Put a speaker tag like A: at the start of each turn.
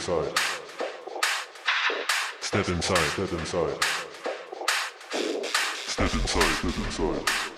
A: inside. Step inside, step inside. Step inside, step inside.